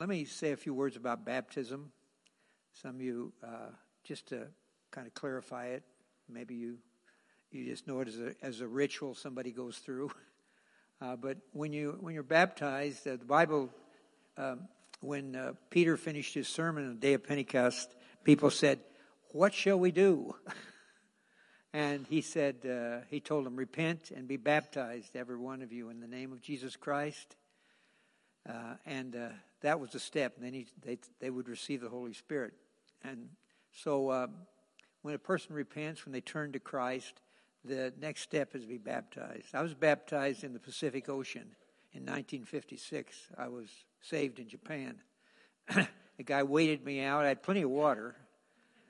Let me say a few words about baptism. Some of you, uh, just to kind of clarify it, maybe you you just know it as a as a ritual somebody goes through. Uh, but when you when you're baptized, uh, the Bible, um, when uh, Peter finished his sermon on the day of Pentecost, people said, "What shall we do?" and he said, uh, he told them, "Repent and be baptized, every one of you, in the name of Jesus Christ." Uh, and that was the step. And then he, they they would receive the Holy Spirit. And so, when a person repents, when they turn to Christ, the next step is to be baptized. I was baptized in the Pacific Ocean in 1956. I was saved in Japan. the guy waited me out. I had plenty of water.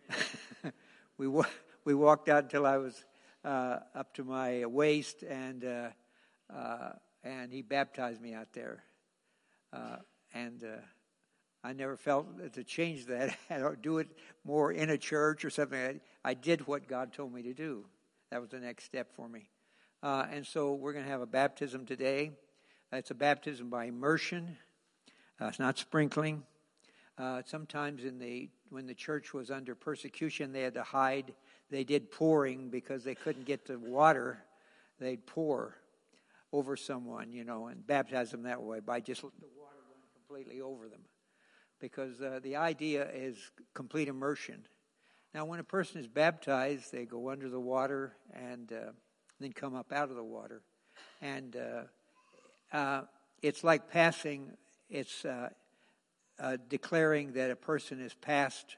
we wa- we walked out until I was uh, up to my waist, and uh, uh, and he baptized me out there. And uh, I never felt to change that or do it more in a church or something. I, I did what God told me to do. That was the next step for me. Uh, and so we're going to have a baptism today. It's a baptism by immersion. Uh, it's not sprinkling. Uh, sometimes in the when the church was under persecution, they had to hide. They did pouring because they couldn't get the water. They'd pour over someone, you know, and baptize them that way by just the water completely over them. Because uh, the idea is complete immersion. Now, when a person is baptized, they go under the water and uh, then come up out of the water. And uh, uh, it's like passing, it's uh, uh, declaring that a person is passed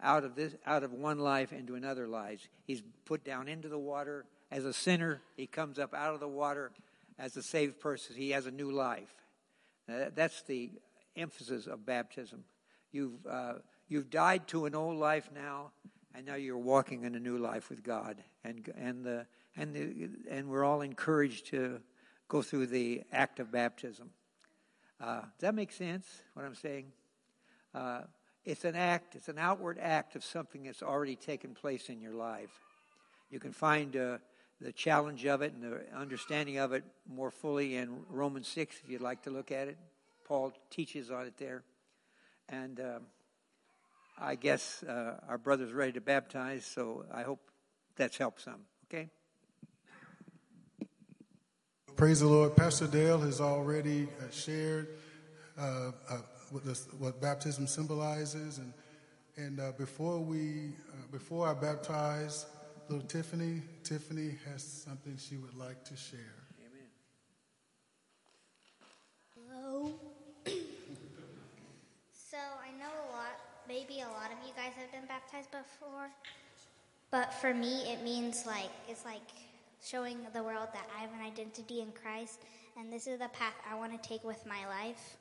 out of this out of one life into another life. He's put down into the water as a sinner. He comes up out of the water as a saved person. He has a new life. that's the emphasis of baptism. You've uh, You've died to an old life now, and now you're walking in a new life with God. And and the and the, and we're all encouraged to go through the act of baptism. Uh, does that make sense? What I'm saying? Uh, it's an act. It's an outward act of something that's already taken place in your life. You can find uh, the challenge of it and the understanding of it more fully in Romans six, if you'd like to look at it. Paul teaches on it there, and. Um, I guess uh, our brother's ready to baptize, so I hope that's helped some. Okay? Praise the Lord. Pastor Dale has already uh, shared uh, uh what, this, what, baptism symbolizes, and and uh, before we uh, before I baptize little Tiffany, Tiffany has something she would like to share. Hello. so I know a lot maybe a lot of you guys have been baptized before. But for me, it means like, it's like showing the world that I have an identity in Christ. And this is the path I want to take with my life.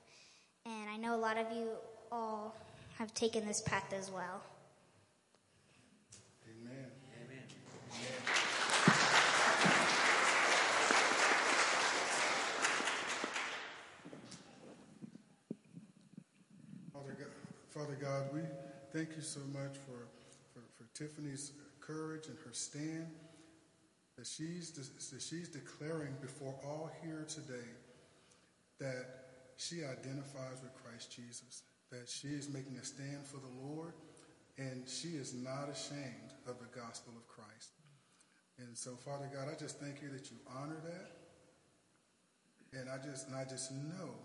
And I know a lot of you all have taken this path as well. Amen. Amen. Father God, we thank you so much for, for, for Tiffany's courage and her stand, that she's, that she's declaring before all here today that she identifies with Christ Jesus, that she is making a stand for the Lord, and she is not ashamed of the gospel of Christ. And so, Father God, I just thank you that you honor that. And I just, and I just know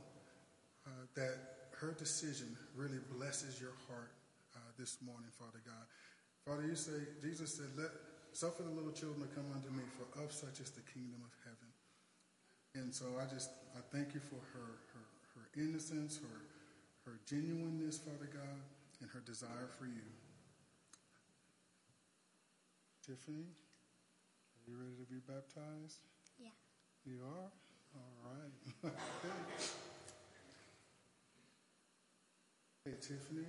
uh, that her decision really blesses your heart uh, this morning, Father God. Father, you say, Jesus said, let, suffer the little children to come unto me, for of such is the kingdom of heaven. And so I just, I thank you for her, her, her innocence, her, her genuineness, Father God, and her desire for you. Tiffany, are you ready to be baptized? Yeah. You are? All right. Hey, Tiffany,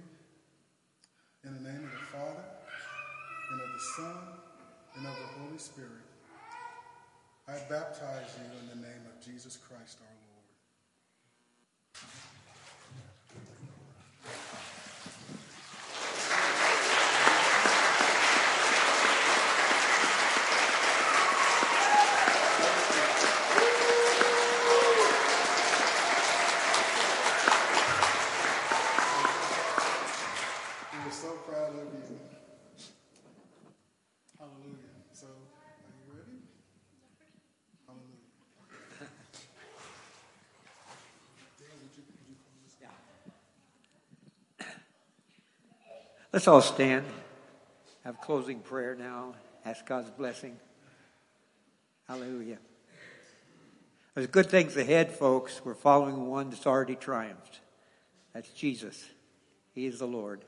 in the name of the Father, and of the Son, and of the Holy Spirit, I baptize you in the name of Jesus Christ our Lord. So, are you ready? Hallelujah. Dale, would you, would you call this? Let's all stand. Have closing prayer now. Ask God's blessing. Hallelujah. There's good things ahead, folks. We're following one that's already triumphed. That's Jesus. He is the Lord.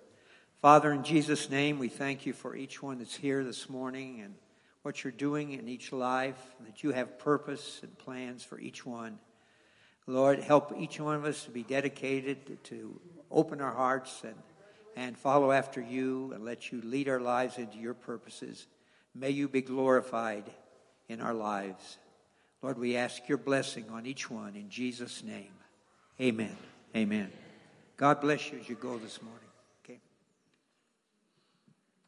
Father, in Jesus' name, we thank you for each one that's here this morning and what you're doing in each life, that you have purpose and plans for each one. Lord, help each one of us to be dedicated to open our hearts and, and follow after you and let you lead our lives into your purposes. May you be glorified in our lives. Lord, we ask your blessing on each one in Jesus' name. Amen. Amen. God bless you as you go this morning.